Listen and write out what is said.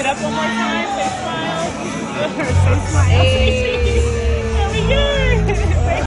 it up one more time. Smile. Smile.